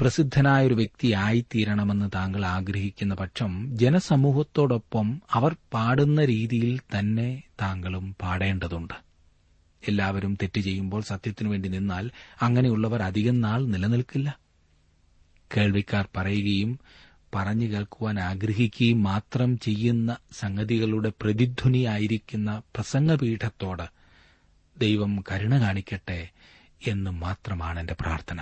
പ്രസിദ്ധനായൊരു വ്യക്തിയായിത്തീരണമെന്ന് താങ്കൾ ആഗ്രഹിക്കുന്ന പക്ഷം ജനസമൂഹത്തോടൊപ്പം അവർ പാടുന്ന രീതിയിൽ തന്നെ താങ്കളും പാടേണ്ടതുണ്ട്. എല്ലാവരും തെറ്റ് ചെയ്യുമ്പോൾ സത്യത്തിനു വേണ്ടി നിന്നാൽ അങ്ങനെയുള്ളവർ അധികം നാൾ നിലനിൽക്കില്ല. കേൾവിക്കാർ പറയുകയും പറഞ്ഞു കേൾക്കുവാൻ ആഗ്രഹിക്കുകയും മാത്രം ചെയ്യുന്ന സംഗതികളുടെ പ്രതിധ്വനിയായിരിക്കുന്ന പ്രസംഗപീഠത്തോട് ദൈവം കരുണ കാണിക്കട്ടെ എന്ന് മാത്രമാണ് എന്റെ പ്രാർത്ഥന.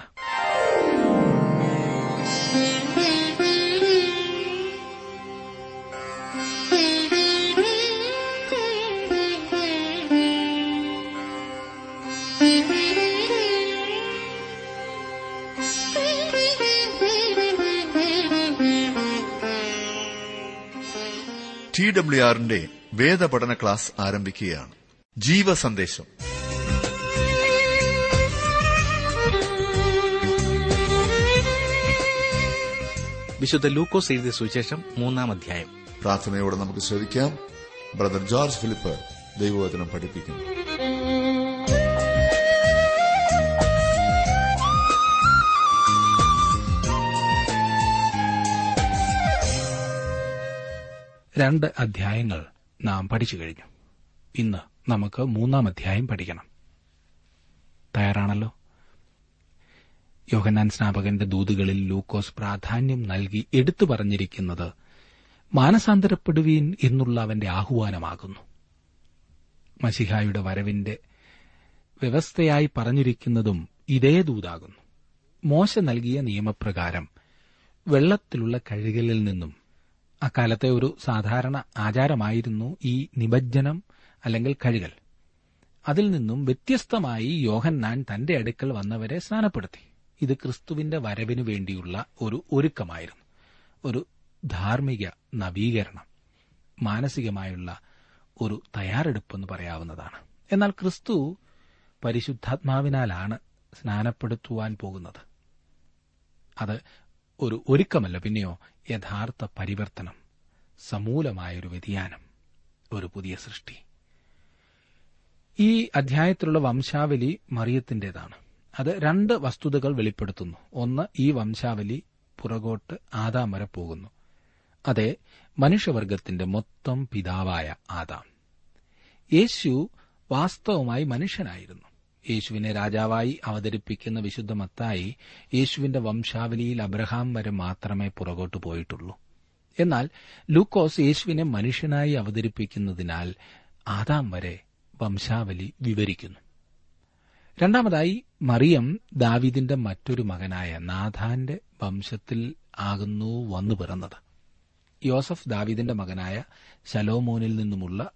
ടി ഡബ്ല്യു ആറിന്റെ വേദപഠന ക്ലാസ് ആരംഭിക്കുകയാണ്. ജീവസന്ദേശം. വിശുദ്ധ ലൂക്കോസ് എഴുതിയ സുവിശേഷം മൂന്നാം അധ്യായം. പ്രാർത്ഥനയോടെ നമുക്ക് ശ്രദ്ധിക്കാം ബ്രദർ ജോർജ് ഫിലിപ്പ് ദൈവവചനം പഠിപ്പിക്കുന്നു. രണ്ട് അധ്യായങ്ങൾ നാം പഠിച്ചു കഴിഞ്ഞു. ഇന്ന് നമുക്ക് മൂന്നാം അധ്യായം പഠിക്കണം. തയ്യാറാണല്ലോ? യോഹന്നാൻ സ്നാപകന്റെ ദൂതുകളിൽ ലൂക്കോസ് പ്രാധാന്യം നൽകി എടുത്തു പറഞ്ഞിരിക്കുന്നത് മാനസാന്തരപ്പെടുവീൻ എന്നുള്ള അവന്റെ ആഹ്വാനമാകുന്നു. മസിഹായുടെ വരവിന്റെ വ്യവസ്ഥയായി പറഞ്ഞിരിക്കുന്നതും ഇതേ ദൂതാകുന്നു. മോശ നൽകിയ നിയമപ്രകാരം വെള്ളത്തിലുള്ള കഴുകലിൽ നിന്നും അക്കാലത്തെ ഒരു സാധാരണ ആചാരമായിരുന്നു ഈ നിമജ്ജനം അല്ലെങ്കിൽ കഴുകൽ. അതിൽ നിന്നും വ്യത്യസ്തമായി യോഹന്നാൻ തന്റെ അടുക്കൽ വന്നവരെ സ്നാനപ്പെടുത്തി. ഇത് ക്രിസ്തുവിന്റെ വരവിനു വേണ്ടിയുള്ള ഒരു ഒരുക്കമായിരുന്നു. ഒരു ധാർമ്മിക നവീകരണം മാനസികമായുള്ള ഒരു തയ്യാറെടുപ്പെന്ന് പറയാവുന്നതാണ്. എന്നാൽ ക്രിസ്തു പരിശുദ്ധാത്മാവിനാലാണ് സ്നാനപ്പെടുത്തുവാൻ പോകുന്നത്. അത് ഒരു ഒരുക്കമല്ല പിന്നെയോ യഥാർത്ഥ പരിവർത്തനം സമൂലമായൊരു വ്യതിയാനം ഒരു പുതിയ സൃഷ്ടി. ഈ അധ്യായത്തിലുള്ള വംശാവലി മറിയത്തിന്റേതാണ് അത് രണ്ട് വസ്തുതകൾ വെളിപ്പെടുത്തുന്നു. ഒന്ന് ഈ വംശാവലി പുറകോട്ട് ആദാം വരെ പോകുന്നു. അതെ മനുഷ്യവർഗത്തിന്റെ മൊത്തം പിതാവായ ആദാം. യേശു വാസ്തവമായി മനുഷ്യനായിരുന്നു. യേശുവിനെ രാജാവായി അവതരിപ്പിക്കുന്ന വിശുദ്ധ മത്തായി യേശുവിന്റെ വംശാവലിയിൽ അബ്രഹാം വരെ മാത്രമേ പുറകോട്ട് പോയിട്ടുള്ളൂ. എന്നാൽ ലൂക്കോസ് യേശുവിനെ മനുഷ്യനായി അവതരിപ്പിക്കുന്നതിനാൽ ആദാം വരെ വംശാവലി വിവരിക്കുന്നു. രണ്ടാമതായി മറിയം ദാവിദിന്റെ മറ്റൊരു മകനായ നാഥാന്റെ വംശത്തിൽ ആകുന്നു വന്നു പിറന്നത്. യോസഫ് ദാവിദിന്റെ മകനായ ശലോമോനിൽ നിന്നുമുള്ള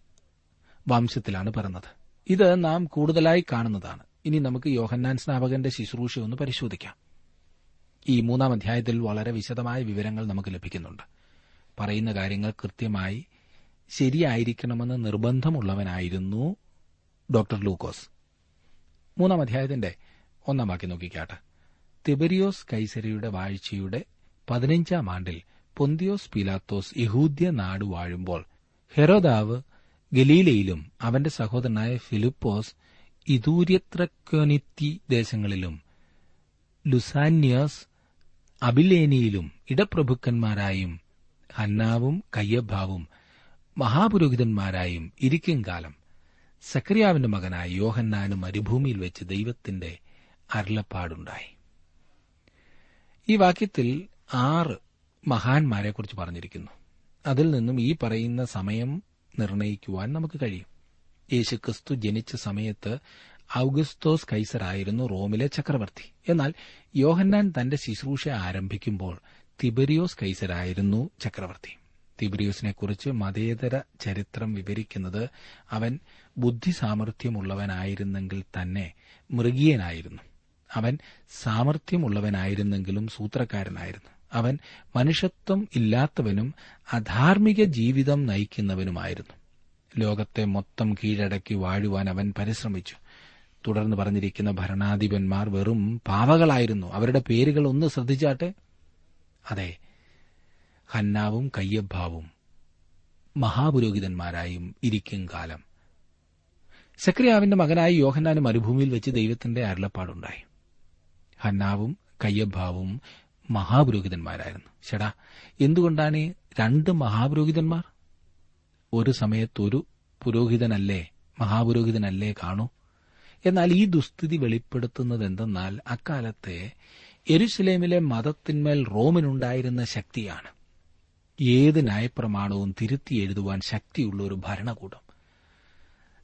വംശത്തിലാണ് പിറന്നത്. ഇത് നാം കൂടുതലായി കാണുന്നതാണ്. ഇനി നമുക്ക് യോഹന്നാൻ സ്നാപകന്റെ ശുശ്രൂഷ ഒന്ന് പരിശോധിക്കാം. ഈ മൂന്നാം അധ്യായത്തിൽ വളരെ വിശദമായ വിവരങ്ങൾ നമുക്ക് ലഭിക്കുന്നുണ്ട്. പറയുന്ന കാര്യങ്ങൾ കൃത്യമായി ശരിയായിരിക്കണമെന്ന് നിർബന്ധമുള്ളവനായിരുന്നു ഡോക്ടർ ലൂക്കോസ്. മൂന്നാം അധ്യായത്തിന്റെ ഒന്നാം വാക്യം നോക്കിക്കാട്ടെ. തിബരിയോസ് കൈസരിയുടെ വാഴ്ചയുടെ പതിനഞ്ചാം ആണ്ടിൽ പൊന്തിയോസ് പിലാത്തോസ് യഹൂദ്യ നാട് വാഴുമ്പോൾ ഹെരോദാവ് ഗലീലയിലും അവന്റെ സഹോദരനായ ഫിലിപ്പോസ് ഇതൂര്യത്രക്കൊനിത്തി ദേശങ്ങളിലും ലുസാന്യസ് അബിലേനിയിലും ഇടപ്രഭുക്കന്മാരായും ഹന്നാവും കയ്യഭാവും മഹാപുരോഹിതന്മാരായും ഇരിക്കും കാലം. സക്രിയാവിന്റെ മകനായ യോഹന്നാനും മരുഭൂമിയിൽ വെച്ച് ദൈവത്തിന്റെ അരുളപ്പാടുണ്ടായി. ഈ വാക്യത്തിൽ ആറ് മഹാന്മാരെക്കുറിച്ച് പറഞ്ഞിരിക്കുന്നു. അതിൽ നിന്നും ഈ പറയുന്ന സമയം നിർണയിക്കുവാൻ നമുക്ക് കഴിയും. യേശുക്രിസ്തു ജനിച്ച സമയത്ത് ഔഗസ്തോസ് കൈസറായിരുന്നു റോമിലെ ചക്രവർത്തി. എന്നാൽ യോഹന്നാൻ തന്റെ ശുശ്രൂഷ ആരംഭിക്കുമ്പോൾ തിബരിയോസ് കൈസരായിരുന്നു ചക്രവർത്തി. തിബരിയോസിനെക്കുറിച്ച് മതേതര ചരിത്രം വിവരിക്കുന്നത് അവൻ ബുദ്ധിസാമർഥ്യമുള്ളവനായിരുന്നെങ്കിൽ തന്നെ മൃഗീയനായിരുന്നു. അവൻ സാമർഥ്യമുള്ളവനായിരുന്നെങ്കിലും സൂത്രക്കാരനായിരുന്നു. അവൻ മനുഷ്യത്വം ഇല്ലാത്തവനും അധാർമിക ജീവിതം നയിക്കുന്നവനുമായിരുന്നു. ലോകത്തെ മൊത്തം കീഴടക്കി വാഴുവാൻ അവൻ പരിശ്രമിച്ചു. തുടർന്ന് പറഞ്ഞിരിക്കുന്ന ഭരണാധിപന്മാർ വെറും പാവകളായിരുന്നു. അവരുടെ പേരുകൾ ഒന്ന് ശ്രദ്ധിച്ചാട്ടെ? അതെ ഹന്നാവും കയ്യഭാവും മഹാപുരോഹിതന്മാരായും ഇരിക്കും കാലം. സക്രിയാവിന്റെ മകനായി യോഹന്നാന് മരുഭൂമിയിൽ വെച്ച് ദൈവത്തിന്റെ അരുളപ്പാടുണ്ടായി. ഹന്നാവും കയ്യഭാവും മഹാപുരോഹിതന്മാരായിരുന്നു. ഷടാ എന്തുകൊണ്ടാണ് രണ്ട് മഹാപുരോഹിതന്മാർ? ഒരു സമയത്ത് ഒരു പുരോഹിതനല്ലേ മഹാപുരോഹിതനല്ലേ കാണൂ. എന്നാൽ ഈ ദുസ്ഥിതി വെളിപ്പെടുത്തുന്നത് എന്തെന്നാൽ അക്കാലത്തെ എരുസലേമിലെ മതത്തിന്മേൽ റോമിനുണ്ടായിരുന്ന ശക്തിയാണ്. ഏത് ന്യായപ്രമാണവും തിരുത്തി എഴുതുവാൻ ശക്തിയുള്ള ഒരു ഭരണകൂടം.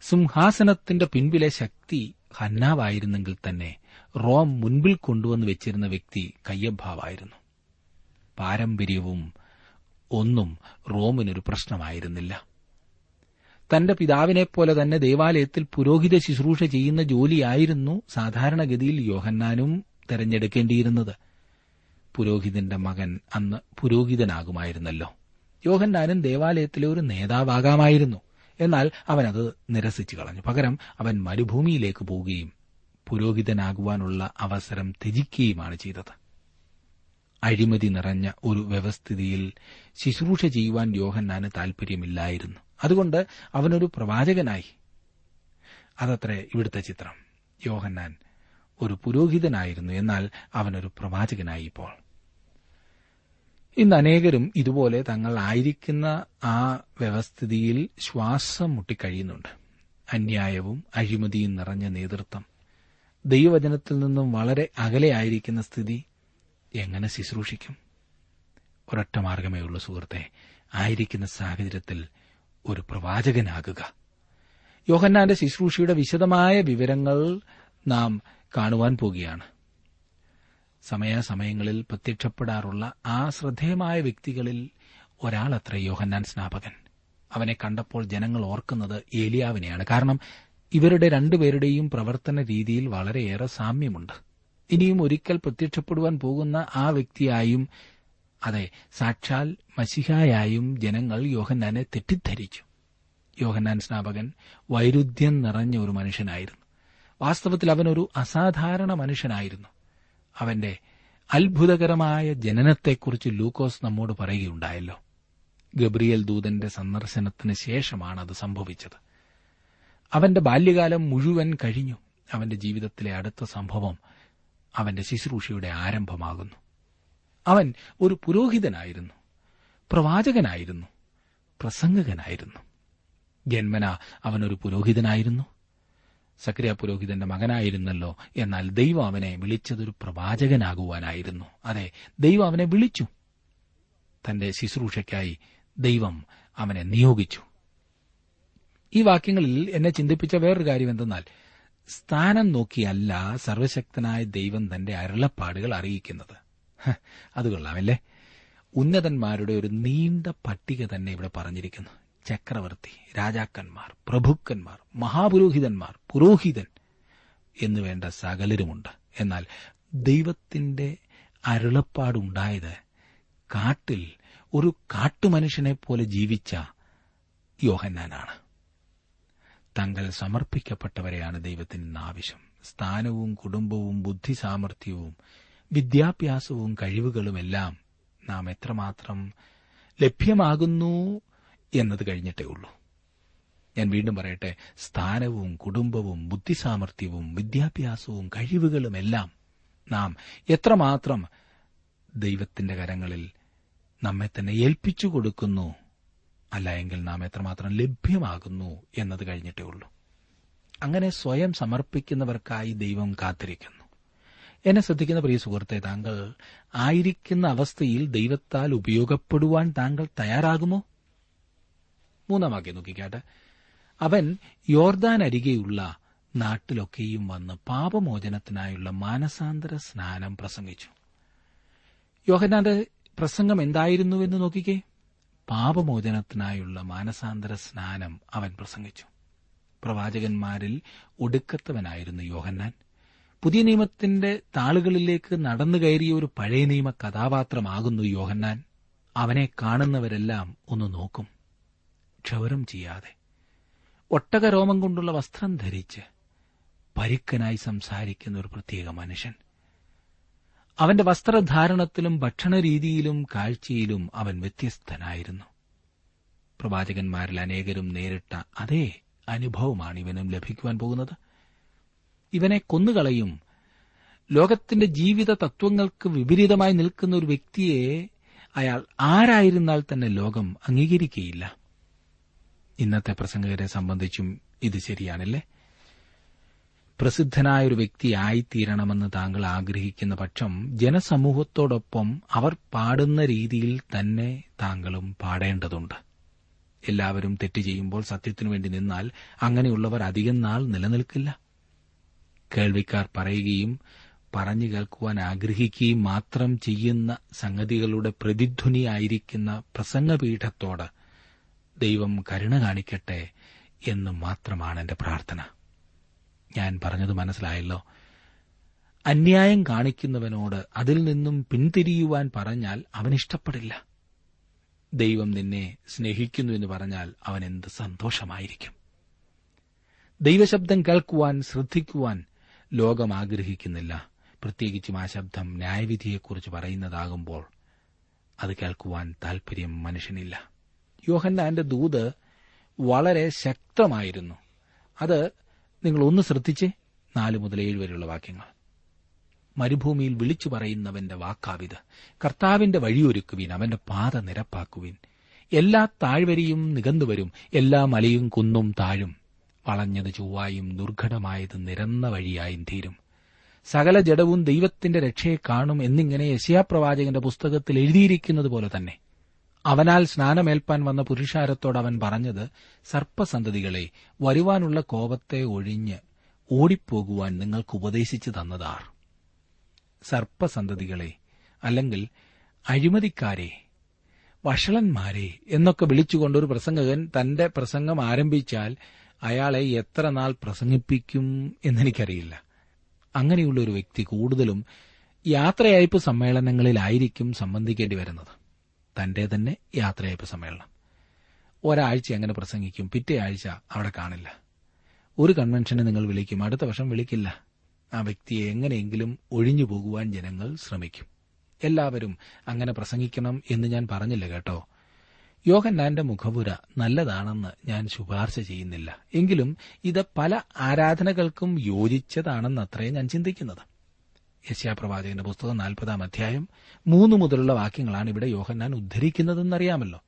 സിംഹാസനത്തിന്റെ പിൻപിലെ ശക്തി ഹന്നാവായിരുന്നെങ്കിൽ തന്നെ റോം മുൻപിൽ കൊണ്ടുവന്ന് വെച്ചിരുന്ന വ്യക്തി കയ്യഭാവായിരുന്നു പാരമ്പര്യവും ഒന്നും റോമിനൊരു പ്രശ്നമായിരുന്നില്ല. തന്റെ പിതാവിനെപ്പോലെ തന്നെ ദേവാലയത്തിൽ പുരോഹിത ശുശ്രൂഷ ചെയ്യുന്ന ജോലിയായിരുന്നു സാധാരണഗതിയിൽ യോഹന്നാനും തെരഞ്ഞെടുക്കേണ്ടിയിരുന്നത്. പുരോഹിതന്റെ മകൻ അന്ന് പുരോഹിതനാകുമായിരുന്നല്ലോ. യോഹന്നാനും ദേവാലയത്തിലെ ഒരു നേതാവാകാമായിരുന്നു. എന്നാൽ അവനത് നിരസിച്ചു കളഞ്ഞു. പകരം അവൻ മരുഭൂമിയിലേക്ക് പോവുകയും പുരോഹിതനാകുവാനുള്ള അവസരം ത്യജിക്കുകയുമാണ് ചെയ്തത്. അഴിമതി നിറഞ്ഞ ഒരു വ്യവസ്ഥിതിയിൽ ശുശ്രൂഷ ചെയ്യുവാൻ യോഹന്നാന് താൽപര്യമില്ലായിരുന്നു അതുകൊണ്ട് അവനൊരു പ്രവാചകനായി. അതത്രേ ഇവിടുത്തെ ചിത്രം. യോഹന്നാൻ ഒരു പുരോഹിതനായിരുന്നു എന്നാൽ അവനൊരു പ്രവാചകനായി ഇപ്പോൾ. ഇന്ന് അനേകരും ഇതുപോലെ തങ്ങൾ ആയിരിക്കുന്ന ആ വ്യവസ്ഥിതിയിൽ ശ്വാസം മുട്ടിക്കഴിയുന്നുണ്ട്. അന്യായവും അഴിമതിയും നിറഞ്ഞ നേതൃത്വം. ദൈവവചനത്തിൽ നിന്നും വളരെ അകലെയായിരിക്കുന്ന സ്ഥിതി എങ്ങനെ ശുശ്രൂഷിക്കും? ഒരൊറ്റ മാർഗമേ ഉള്ളൂ സുഹൃത്തെ. ആയിരിക്കുന്ന സാഹചര്യത്തിൽ ഒരു പ്രവാചകനാകുക. യോഹന്നാന്റെ ശുശ്രൂഷയുടെ വിശദമായ വിവരങ്ങൾ നാം കാണുവാൻ പോകുകയാണ്. സമയാസമയങ്ങളിൽ പ്രത്യക്ഷപ്പെടാറുള്ള ആ ശ്രദ്ധേയമായ വ്യക്തികളിൽ ഒരാളത്ര യോഹന്നാൻ സ്നാപകൻ. അവനെ കണ്ടപ്പോൾ ജനങ്ങൾ ഓർക്കുന്നത് ഏലിയാവിനെയാണ്. കാരണം ഇവരുടെ രണ്ടുപേരുടെയും പ്രവർത്തന രീതിയിൽ വളരെയേറെ സാമ്യമുണ്ട്. ഇനിയും ഒരിക്കൽ പ്രത്യക്ഷപ്പെടുവാൻ പോകുന്ന ആ വ്യക്തിയായും അതെ സാക്ഷാൽ മസിഹായായും ജനങ്ങൾ യോഹന്നാനെ തെറ്റിദ്ധരിച്ചു. യോഹന്നാൻ സ്നാപകൻ വൈരുദ്ധ്യം നിറഞ്ഞ ഒരു മനുഷ്യനായിരുന്നു. വാസ്തവത്തിൽ അവനൊരു അസാധാരണ മനുഷ്യനായിരുന്നു. അവന്റെ അത്ഭുതകരമായ ജനനത്തെക്കുറിച്ച് ലൂക്കോസ് നമ്മോട് പറയുകയുണ്ടായല്ലോ. ഗബ്രിയൽ ദൂതന്റെ സന്ദർശനത്തിന് ശേഷമാണ് അത് സംഭവിച്ചത്. അവന്റെ ബാല്യകാലം മുഴുവൻ കഴിഞ്ഞു. അവന്റെ ജീവിതത്തിലെ അടുത്ത സംഭവം അവന്റെ ശുശ്രൂഷയുടെ ആരംഭമാകുന്നു. അവൻ ഒരു പുരോഹിതനായിരുന്നു. പ്രവാചകനായിരുന്നു. പ്രസംഗകനായിരുന്നു. ജന്മന അവനൊരു പുരോഹിതനായിരുന്നു. സക്രിയ പുരോഹിതന്റെ മകനായിരുന്നല്ലോ. എന്നാൽ ദൈവം അവനെ വിളിച്ചതൊരു പ്രവാചകനാകുവാനായിരുന്നു. അതെ ദൈവം അവനെ വിളിച്ചു. തന്റെ ശുശ്രൂഷയ്ക്കായി ദൈവം അവനെ നിയോഗിച്ചു. ഈ വാക്യങ്ങളിൽ എന്നെ ചിന്തിപ്പിച്ച വേറൊരു കാര്യം എന്തെന്നാൽ സ്ഥാനം നോക്കിയല്ല സർവശക്തനായ ദൈവം തന്റെ അരുളപ്പാടുകൾ അറിയിക്കുന്നത്. അത് കൊള്ളാമല്ലേ. ഉന്നതന്മാരുടെ ഒരു നീണ്ട പട്ടിക തന്നെ ഇവിടെ പറഞ്ഞിരിക്കുന്നു. ചക്രവർത്തി രാജാക്കന്മാർ പ്രഭുക്കന്മാർ മഹാപുരോഹിതന്മാർ പുരോഹിതൻ എന്നുവേണ്ട സകലരുമുണ്ട്. എന്നാൽ ദൈവത്തിന്റെ അരുളപ്പാടുണ്ടായത് കാട്ടിൽ ഒരു കാട്ടുമനുഷ്യനെ പോലെ ജീവിച്ച യോഹന്നാനാണ്. തങ്ങൾ സമർപ്പിക്കപ്പെട്ടവരെയാണ് ദൈവത്തിന് ആവശ്യം. സ്ഥാനവും കുടുംബവും ബുദ്ധി സാമർഥ്യവും വിദ്യാഭ്യാസവും കഴിവുകളുമെല്ലാം നാം എത്രമാത്രം ലഭ്യമാകുന്നു എന്നത് കഴിഞ്ഞിട്ടേ ഉള്ളൂ. ഞാൻ വീണ്ടും പറയട്ടെ സ്ഥാനവും കുടുംബവും ബുദ്ധിസാമർഥ്യവും വിദ്യാഭ്യാസവും കഴിവുകളുമെല്ലാം നാം എത്രമാത്രം ദൈവത്തിന്റെ കരങ്ങളിൽ നമ്മെ തന്നെ ഏൽപ്പിച്ചു കൊടുക്കുന്നു അല്ല എങ്കിൽ നാം എത്രമാത്രം ലഭ്യമാകുന്നു എന്നത് കഴിഞ്ഞിട്ടേ ഉള്ളൂ. അങ്ങനെ സ്വയം സമർപ്പിക്കുന്നവർക്കായി ദൈവം കാത്തിരിക്കുന്നു. എന്നെ ശ്രദ്ധിക്കുന്ന പ്രിയ സുഹൃത്തെ താങ്കൾ ആയിരിക്കുന്ന അവസ്ഥയിൽ ദൈവത്താൽ ഉപയോഗപ്പെടുവാൻ താങ്കൾ തയ്യാറാകുമോ? മൂന്നാം വാക്യം അവൻ യോർദാൻ അരികെയുള്ള നാട്ടിലൊക്കെയും വന്ന് പാപമോചനത്തിനായുള്ള മാനസാന്തര സ്നാനം പ്രസംഗിച്ചു. യോഹനാന്റെ പ്രസംഗം എന്തായിരുന്നുവെന്ന് നോക്കിക്കേ? പാപമോചനത്തിനായുള്ള മാനസാന്തര സ്നാനം അവൻ പ്രസംഗിച്ചു. പ്രവാചകന്മാരിൽ ഒടുക്കത്തവനായിരുന്നു യോഹന്നാൻ. പുതിയ നിയമത്തിന്റെ താളുകളിലേക്ക് നടന്നു കയറിയ ഒരു പഴയ നിയമ കഥാപാത്രമാകുന്നു യോഹന്നാൻ. അവനെ കാണുന്നവരെല്ലാം ഒന്ന് നോക്കും. ക്ഷൗരം ചെയ്യാതെ. ഒട്ടകരോമം കൊണ്ടുള്ള വസ്ത്രം ധരിച്ച് പരുക്കനായി സംസാരിക്കുന്ന ഒരു പ്രത്യേക മനുഷ്യൻ. അവന്റെ വസ്ത്രധാരണത്തിലും ഭക്ഷണരീതിയിലും കാഴ്ചയിലും അവൻ വ്യത്യസ്തനായിരുന്നു. പ്രവാചകന്മാരിൽ അനേകരും നേരിട്ട അതേ അനുഭവമാണ് ഇവനും ലഭിക്കുവാൻ പോകുന്നത്. ഇവനെ കൊന്നുകളയും. ലോകത്തിന്റെ ജീവിത തത്വങ്ങൾക്ക് വിപരീതമായി നിൽക്കുന്ന ഒരു വ്യക്തിയെ അയാൾ ആരായിരുന്നാൽ തന്നെ ലോകം അംഗീകരിക്കുകയില്ല. ഇന്നത്തെ പ്രസംഗകരെ സംബന്ധിച്ചും ഇത് ശരിയാണല്ലേ? പ്രസിദ്ധനായ ഒരു വ്യക്തി ആയിത്തീരണമെന്ന് താങ്കൾ ആഗ്രഹിക്കുന്ന പക്ഷം ജനസമൂഹത്തോടൊപ്പം അവർ പാടുന്ന രീതിയിൽ തന്നെ താങ്കളും പാടേണ്ടതുണ്ട്. എല്ലാവരും തെറ്റ് ചെയ്യുമ്പോൾ സത്യത്തിനു വേണ്ടി നിന്നാൽ അങ്ങനെയുള്ളവർ അധികം നാൾ നിലനിൽക്കില്ല. കേൾവിക്കാർ പറയുകയും പറഞ്ഞു കേൾക്കുവാൻ ആഗ്രഹിക്കുകയും മാത്രം ചെയ്യുന്ന സംഗതികളുടെ പ്രതിധ്വനിയായിരിക്കുന്ന പ്രസംഗപീഠത്തോട് ദൈവം കരുണ കാണിക്കട്ടെ എന്ന് മാത്രമാണ് എന്റെ പ്രാർത്ഥന. ഞാൻ പറഞ്ഞത് മനസ്സിലായല്ലോ? അന്യായം കാണിക്കുന്നവനോട് അതിൽ നിന്നും പിന്തിരിയുവാൻ പറഞ്ഞാൽ അവൻ ഇഷ്ടപ്പെടില്ല. ദൈവം നിന്നെ സ്നേഹിക്കുന്നു എന്ന് പറഞ്ഞാൽ അവൻ എന്ത് സന്തോഷമായിരിക്കും? ദൈവശബ്ദം കേൾക്കുവാൻ ശ്രദ്ധിക്കുവാൻ ലോകം ആഗ്രഹിക്കുന്നില്ല പ്രത്യേകിച്ചും ആ ശബ്ദം ന്യായവിധിയെക്കുറിച്ച് പറയുന്നതാകുമ്പോൾ അത് കേൾക്കുവാൻ താൽപര്യം മനുഷ്യനില്ല. യോഹന്നാന്റെ ദൂത് വളരെ ശക്തമായിരുന്നു. അത് നിങ്ങൾ ഒന്ന് ശ്രദ്ധിച്ചേ. നാല് മുതൽ ഏഴ് വരെയുള്ള വാക്യങ്ങൾ. മരുഭൂമിയിൽ വിളിച്ചു പറയുന്നവന്റെ വാക്കാവിത്. കർത്താവിന്റെ വഴിയൊരുക്കുവിൻ അവന്റെ പാത നിരപ്പാക്കുവിൻ. എല്ലാ താഴ്വരയും നികന്നുവരും എല്ലാ മലയും കുന്നും താഴും. വളഞ്ഞത് ചൊവ്വായും ദുർഘടമായത് നിരന്ന വഴിയായും തീരും. സകല ജഡവും ദൈവത്തിന്റെ രക്ഷയെ കാണും എന്നിങ്ങനെ യശയാപ്രവാചകന്റെ പുസ്തകത്തിൽ എഴുതിയിരിക്കുന്നത് പോലെ തന്നെ. അവനാൽ സ്നാനമേൽപ്പാൻ വന്ന പുരുഷാരത്തോട് അവൻ പറഞ്ഞത് സർപ്പസന്തതികളെ വരുവാനുള്ള കോപത്തെ ഒഴിഞ്ഞ് ഓടിപ്പോകുവാൻ നിങ്ങൾക്ക് ഉപദേശിച്ചു തന്നതാർ. സർപ്പസന്തതികളെ അല്ലെങ്കിൽ അഴിമതിക്കാരെ വഷളന്മാരെ എന്നൊക്കെ വിളിച്ചുകൊണ്ടൊരു പ്രസംഗകൻ തന്റെ പ്രസംഗം ആരംഭിച്ചാൽ അയാളെ എത്ര നാൾ പ്രസംഗിപ്പിക്കും എന്നെനിക്കറിയില്ല. അങ്ങനെയുള്ള ഒരു വ്യക്തി കൂടുതലും യാത്രയയപ്പ് സമ്മേളനങ്ങളിലായിരിക്കും സംബന്ധിക്കേണ്ടി വരുന്നത്. തന്റെ തന്നെ യാത്രയയപ്പ് സമ്മേളനം. ഒരാഴ്ച അങ്ങനെ പ്രസംഗിക്കും പിറ്റേ ആഴ്ച അവിടെ കാണില്ല. ഒരു കൺവെൻഷന് നിങ്ങൾ വിളിക്കും അടുത്ത വർഷം വിളിക്കില്ല. ആ വ്യക്തിയെ എങ്ങനെയെങ്കിലും ഒഴിഞ്ഞു പോകുവാൻ ജനങ്ങൾ ശ്രമിക്കും. എല്ലാവരും അങ്ങനെ പ്രസംഗിക്കണം എന്ന് ഞാൻ പറഞ്ഞില്ല കേട്ടോ. യോഹന്നാന്റെ മുഖപുര നല്ലതാണെന്ന് ഞാൻ ശുപാർശ ചെയ്യുന്നില്ല. എങ്കിലും ഇത് പല ആരാധനകൾക്കും യോജിച്ചതാണെന്നത്രേ ഞാൻ ചിന്തിക്കുന്നത്. യശ്യാപ്രവാചകന്റെ പുസ്തകം നാൽപ്പതാം അധ്യായം മൂന്ന് മുതലുള്ള വാക്യങ്ങളാണ് ഇവിടെ യോഹന്നാൻ ഉദ്ധരിക്കുന്നതെന്നറിയാമല്ലോ.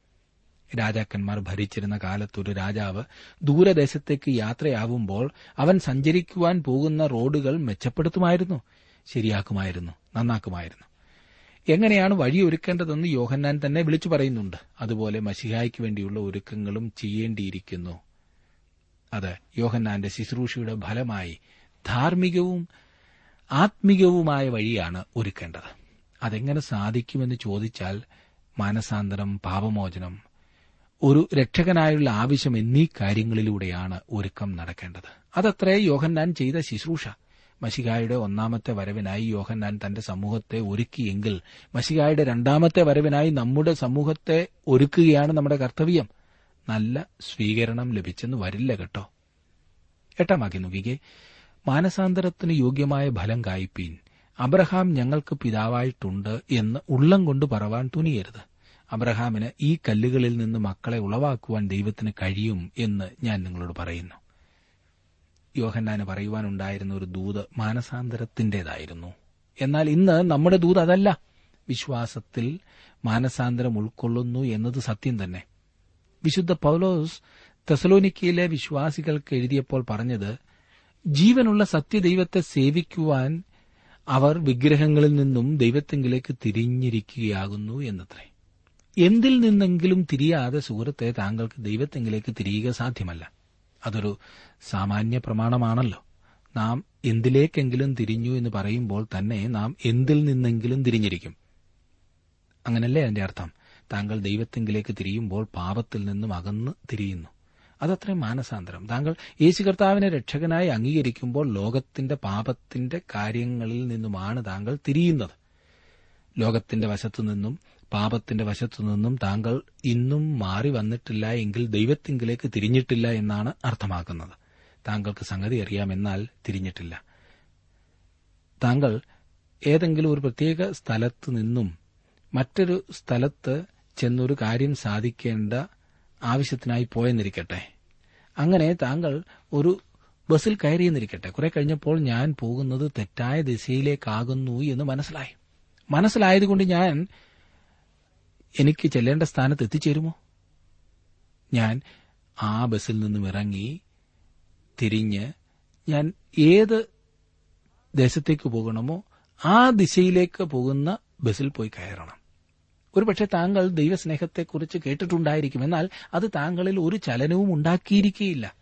രാജാക്കന്മാർ ഭരിച്ചിരുന്ന കാലത്തൊരു രാജാവ് ദൂരദേശത്തേക്ക് യാത്രയാവുമ്പോൾ അവൻ സഞ്ചരിക്കുവാൻ പോകുന്ന റോഡുകൾ മെച്ചപ്പെടുത്തുമായിരുന്നു. ശരിയാക്കുമായിരുന്നു നന്നാക്കുമായിരുന്നു. എങ്ങനെയാണ് വഴിയൊരുക്കേണ്ടതെന്ന് യോഹന്നാൻ തന്നെ വിളിച്ചു പറയുന്നുണ്ട്. അതുപോലെ മഷിഹായ്ക്ക് വേണ്ടിയുള്ള ഒരുക്കങ്ങളും ചെയ്യേണ്ടിയിരിക്കുന്നു. അത് യോഹന്നാന്റെ ശുശ്രൂഷയുടെ ഫലമായി ധാർമ്മികവും ആത്മീകവുമായ വഴിയാണ് ഒരുക്കേണ്ടത്. അതെങ്ങനെ സാധിക്കുമെന്ന് ചോദിച്ചാൽ മാനസാന്തരം പാപമോചനം ഒരു രക്ഷകനായുള്ള ആവശ്യം എന്നീ കാര്യങ്ങളിലൂടെയാണ് ഒരുക്കം നടക്കേണ്ടത്. അതത്രേ യോഹന്നാൻ ചെയ്ത ശുശ്രൂഷ. മഷികായുടെ ഒന്നാമത്തെ വരവിനായി യോഹന്നാൻ തന്റെ സമൂഹത്തെ ഒരുക്കിയെങ്കിൽ മഷികായുടെ രണ്ടാമത്തെ വരവിനായി നമ്മുടെ സമൂഹത്തെ ഒരുക്കുകയാണ് നമ്മുടെ കർത്തവ്യം. നല്ല സ്വീകരണം ലഭിച്ചെന്ന് വരില്ല കേട്ടോ. എട്ടാം വാക്യം മാനസാന്തരത്തിന് യോഗ്യമായ ഫലം കായ്പീൻ. അബ്രഹാം ഞങ്ങൾക്ക് പിതാവായിട്ടുണ്ട് എന്ന് ഉള്ളം കൊണ്ട് പറവാൻ തുനിയരുത്. അബ്രഹാമിന് ഈ കല്ലുകളിൽ നിന്ന് മക്കളെ ഉളവാക്കുവാൻ ദൈവത്തിന് കഴിയും എന്ന് ഞാൻ നിങ്ങളോട് പറയുന്നു. യോഹന്നാന് പറയുവാനുണ്ടായിരുന്ന ഒരു ദൂത് മാനസാന്തരത്തിന്റേതായിരുന്നു. എന്നാൽ ഇന്ന് നമ്മുടെ ദൂത് അതല്ല. വിശ്വാസത്തിൽ മാനസാന്തരം ഉൾക്കൊള്ളുന്നു എന്നത് സത്യം തന്നെ. വിശുദ്ധ പൌലോസ് തെസലോനിക്കയിലെ വിശ്വാസികൾക്ക് എഴുതിയപ്പോൾ പറഞ്ഞത് ജീവനുള്ള സത്യദൈവത്തെ സേവിക്കുവാൻ അവർ വിഗ്രഹങ്ങളിൽ നിന്നും ദൈവത്തെങ്കിലേക്ക് തിരിഞ്ഞിരിക്കുകയാകുന്നു എന്നത്രേ. എന്തിൽ നിന്നെങ്കിലും തിരിയാതെ സുഹൃത്തെ താങ്കൾക്ക് ദൈവത്തെങ്കിലേക്ക് തിരിയുക സാധ്യമല്ല. അതൊരു സാമാന്യ പ്രമാണമാണല്ലോ. നാം എന്തിലേക്കെങ്കിലും തിരിഞ്ഞു എന്ന് പറയുമ്പോൾ തന്നെ നാം എന്തിൽ നിന്നെങ്കിലും തിരിഞ്ഞിരിക്കും. അങ്ങനല്ലേ അതിന്റെ അർത്ഥം? താങ്കൾ ദൈവത്തെങ്കിലേക്ക് തിരിയുമ്പോൾ പാപത്തിൽ നിന്നും അകന്ന് തിരിയുന്നു. അതത്രയും മാനസാന്തരം. താങ്കൾ യേശു കർത്താവിനെ രക്ഷകനായി അംഗീകരിക്കുമ്പോൾ ലോകത്തിന്റെ പാപത്തിന്റെ കാര്യങ്ങളിൽ നിന്നുമാണ് താങ്കൾ തിരിയുന്നത്. ലോകത്തിന്റെ വശത്തു നിന്നും പാപത്തിന്റെ വശത്തു നിന്നും താങ്കൾ ഇന്നും മാറി വന്നിട്ടില്ല എങ്കിൽ ദൈവത്തിങ്കിലേക്ക് തിരിഞ്ഞിട്ടില്ല എന്നാണ് അർത്ഥമാക്കുന്നത്. താങ്കൾക്ക് സംഗതി അറിയാമെന്നാൽ തിരിഞ്ഞിട്ടില്ല. താങ്കൾ ഏതെങ്കിലും ഒരു പ്രത്യേക സ്ഥലത്ത് നിന്നും മറ്റൊരു സ്ഥലത്ത് ചെന്നൊരു കാര്യം സാധിക്കേണ്ട ആവശ്യത്തിനായി പോയെന്നിരിക്കട്ടെ. അങ്ങനെ താങ്കൾ ഒരു ബസ്സിൽ കയറിയെന്നിരിക്കട്ടെ. കുറെ കഴിഞ്ഞപ്പോൾ ഞാൻ പോകുന്നത് തെറ്റായ ദിശയിലേക്കാകുന്നു എന്ന് മനസ്സിലായി. മനസ്സിലായതുകൊണ്ട് ഞാൻ എനിക്ക് ചെല്ലേണ്ട സ്ഥാനത്ത് എത്തിച്ചേരുമോ? ഞാൻ ആ ബസ്സിൽ നിന്നും ഇറങ്ങി തിരിഞ്ഞ് ഞാൻ ഏത് ദേശത്തേക്ക് പോകണമോ ആ ദിശയിലേക്ക് പോകുന്ന ബസ്സിൽ പോയി കയറണം. ഒരുപക്ഷെ താങ്കൾ ദൈവസ്നേഹത്തെക്കുറിച്ച് കേട്ടിട്ടുണ്ടായിരിക്കും എന്നാൽ അത് താങ്കളിൽ ഒരു ചലനവും ഉണ്ടാക്കിയിരിക്കുകയില്ല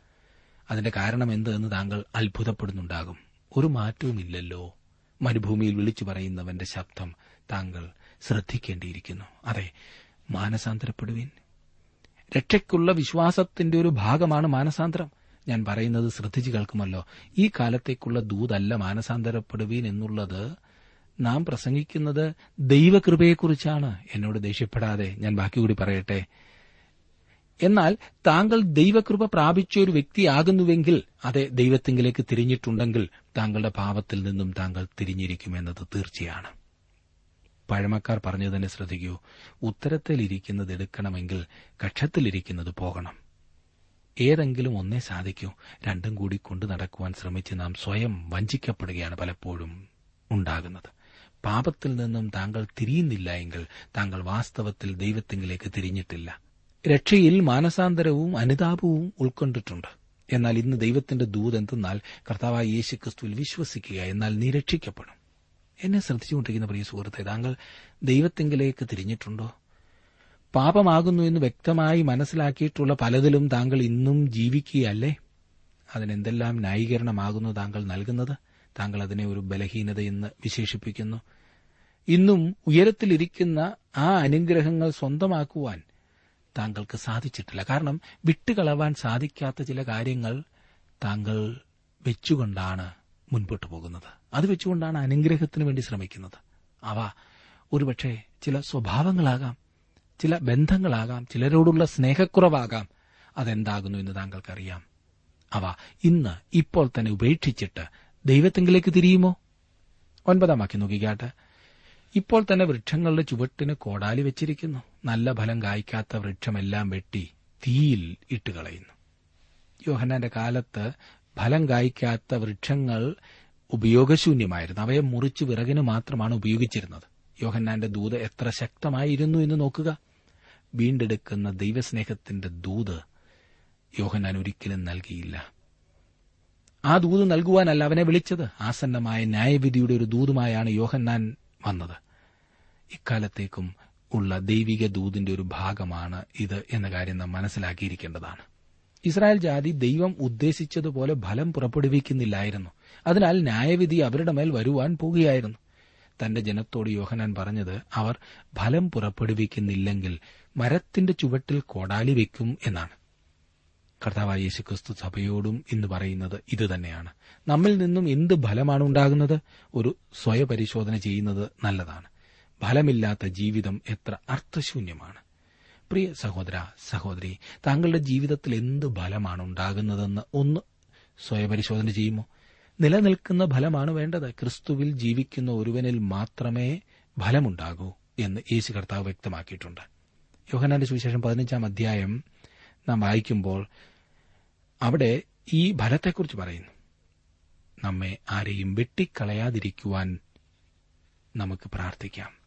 അതിന്റെ കാരണം എന്തെന്ന് താങ്കൾ അത്ഭുതപ്പെടുന്നുണ്ടാകും. ഒരു മാറ്റവുമില്ലല്ലോ. മരുഭൂമിയിൽ വിളിച്ചു പറയുന്നവന്റെ ശബ്ദം താങ്കൾ ശ്രദ്ധിക്കേണ്ടിയിരിക്കുന്നു. അതെ മാനസാന്തരപ്പെടുവിൻ. രക്ഷയ്ക്കുള്ള വിശ്വാസത്തിന്റെ ഒരു ഭാഗമാണ് മാനസാന്തരം. ഞാൻ പറയുന്നത് ശ്രദ്ധിച്ചു കേൾക്കുമല്ലോ. ഈ കാലത്തേക്കുള്ള ദൂതല്ല മാനസാന്തരപ്പെടുവീൻ എന്നുള്ളത്. നാം പ്രസംഗിക്കുന്നത് ദൈവകൃപയെക്കുറിച്ചാണ്. എന്നോട് ദേഷ്യപ്പെടാതെ ഞാൻ ബാക്കി കൂടി പറയട്ടെ. എന്നാൽ താങ്കൾ ദൈവകൃപ പ്രാപിച്ച ഒരു വ്യക്തിയാകുന്നുവെങ്കിൽ അതെ ദൈവത്തിങ്കിലേക്ക് തിരിഞ്ഞിട്ടുണ്ടെങ്കിൽ താങ്കളുടെ പാപത്തിൽ നിന്നും താങ്കൾ തിരിഞ്ഞിരിക്കുമെന്നത് തീർച്ചയാണ്. പഴമക്കാർ പറഞ്ഞു തന്നെ ശ്രദ്ധിക്കൂ ഉത്തരത്തിലിരിക്കുന്നത് എടുക്കണമെങ്കിൽ കക്ഷത്തിലിരിക്കുന്നത് പോകണം. ഏതെങ്കിലും ഒന്നേ സാധിക്കൂ രണ്ടും കൂടി കൊണ്ടു നടക്കുവാൻ ശ്രമിച്ച് നാം സ്വയം വഞ്ചിക്കപ്പെടുകയാണ് പലപ്പോഴും ഉണ്ടാകുന്നത്. പാപത്തിൽ നിന്നും താങ്കൾ തിരിയുന്നില്ല എങ്കിൽ താങ്കൾ വാസ്തവത്തിൽ ദൈവത്തിങ്കിലേക്ക് തിരിഞ്ഞിട്ടില്ല. രക്ഷയിൽ മാനസാന്തരവും അനുതാപവും ഉൾക്കൊണ്ടിട്ടുണ്ട്. എന്നാൽ ഇന്ന് ദൈവത്തിന്റെ ദൂതെന്തെന്നാൽ കർത്താവായ യേശുക്രിസ്തുവിൽ വിശ്വസിക്കുക എന്നാൽ നീ രക്ഷിക്കപ്പെടും എന്നെ ശ്രദ്ധിച്ചുകൊണ്ടിരിക്കുന്ന പ്രിയ സുഹൃത്തെ താങ്കൾ ദൈവത്തെങ്കിലേക്ക് തിരിഞ്ഞിട്ടുണ്ടോ? പാപമാകുന്നു എന്ന് വ്യക്തമായി മനസ്സിലാക്കിയിട്ടുള്ള പലതിലും താങ്കൾ ഇന്നും ജീവിക്കുകയല്ലേ? അതിനെന്തെല്ലാം ന്യായീകരണമാകുന്നു താങ്കൾ നൽകുന്നത്? താങ്കൾ അതിനെ ഒരു ബലഹീനതയെന്ന് വിശേഷിപ്പിക്കുന്നു. ഇന്നും ഉയരത്തിലിരിക്കുന്ന ആ അനുഗ്രഹങ്ങൾ സ്വന്തമാക്കുവാൻ താങ്കൾക്ക് സാധിച്ചിട്ടില്ല. കാരണം വിട്ടുകളവാൻ സാധിക്കാത്ത ചില കാര്യങ്ങൾ താങ്കൾ വെച്ചുകൊണ്ടാണ് മുൻപോട്ട് പോകുന്നത്. അത് വെച്ചുകൊണ്ടാണ് അനുഗ്രഹത്തിന് വേണ്ടി ശ്രമിക്കുന്നത്. അവ ഒരുപക്ഷെ ചില സ്വഭാവങ്ങളാകാം ചില ബന്ധങ്ങളാകാം ചിലരോടുള്ള സ്നേഹക്കുറവാകാം. അതെന്താകുന്നു എന്ന് താങ്കൾക്കറിയാം. അവ ഇന്ന് ഇപ്പോൾ തന്നെ ഉപേക്ഷിച്ചിട്ട് ദൈവത്തെങ്കിലേക്ക് തിരിയുമോ? ഒൻപതാം വാക്യം നോക്കിക്കാട്ട്. ഇപ്പോൾ തന്നെ വൃക്ഷങ്ങളുടെ ചുവട്ടിന് കോടാലി വെച്ചിരിക്കുന്നു. നല്ല ഫലം കായ്ക്കാത്ത വൃക്ഷമെല്ലാം വെട്ടി തീയിൽ ഇട്ടുകളയുന്നു. യോഹന്നാന്റെ കാലത്ത് ഫലം കായ്ക്കാത്ത വൃക്ഷങ്ങൾ ഉപയോഗശൂന്യമായിരുന്നു. അവയെ മുറിച്ച് വിറകിന് മാത്രമാണ് ഉപയോഗിച്ചിരുന്നത്. യോഹന്നാന്റെ ദൂത് എത്ര ശക്തമായിരുന്നു എന്ന് നോക്കുക. വീണ്ടെടുക്കുന്ന ദൈവസ്നേഹത്തിന്റെ ദൂത് യോഹന്നാൻ ഒരിക്കലും നൽകിയില്ല. ആ ദൂത് നൽകുവാനല്ല അവനെ വിളിച്ചത്. ആസന്നമായ ന്യായവിധിയുടെ ഒരു ദൂതുമായാണ് യോഹന്നാൻ വന്നത്. ഇക്കാലത്തേക്കും ഉള്ള ദൈവിക ദൂതിന്റെ ഒരു ഭാഗമാണ് ഇത് എന്ന കാര്യം നാം മനസ്സിലാക്കിയിരിക്കേണ്ടതാണ്. ഇസ്രായേൽ ജാതി ദൈവം ഉദ്ദേശിച്ചതുപോലെ ഫലം പുറപ്പെടുവിക്കുന്നില്ലായിരുന്നു. അതിനാൽ ന്യായവിധി അവരുടെ മേൽ വരുവാൻ പോകുകയായിരുന്നു. തന്റെ ജനത്തോട് യോഹനാൻ പറഞ്ഞത് അവർ ഫലം പുറപ്പെടുവിക്കുന്നില്ലെങ്കിൽ മരത്തിന്റെ ചുവട്ടിൽ കോടാലി വെക്കും എന്നാണ്. കർത്താവായ യേശുക്രിസ്തു സഭയോടും ഇന്ന് പറയുന്നത് ഇതുതന്നെയാണ് നമ്മിൽ നിന്നും എന്ത് ഫലമാണ് ഉണ്ടാകുന്നത്? ഒരു സ്വയപരിശോധന ചെയ്യുന്നത് നല്ലതാണ്. ഫലമില്ലാത്ത ജീവിതം എത്ര അർത്ഥശൂന്യമാണ്. പ്രിയ സഹോദര സഹോദരി താങ്കളുടെ ജീവിതത്തിൽ എന്ത് ഫലമാണ് ഉണ്ടാകുന്നതെന്ന് ഒന്ന് സ്വയപരിശോധന ചെയ്യുമോ? നിലനിൽക്കുന്ന ഫലമാണ് വേണ്ടത്. ക്രിസ്തുവിൽ ജീവിക്കുന്ന ഒരുവനിൽ മാത്രമേ ഫലമുണ്ടാകൂ എന്ന് യേശു കർത്താവ് വ്യക്തമാക്കിയിട്ടുണ്ട്. യോഹനാന്റെ സുവിശേഷം പതിനഞ്ചാം അധ്യായം നാം വായിക്കുമ്പോൾ അവിടെ ഈ ഫലത്തെക്കുറിച്ച് പറയുന്നു. നമ്മെ ആരെയും വെട്ടിക്കളയാതിരിക്കുവാൻ നമുക്ക് പ്രാർത്ഥിക്കാം.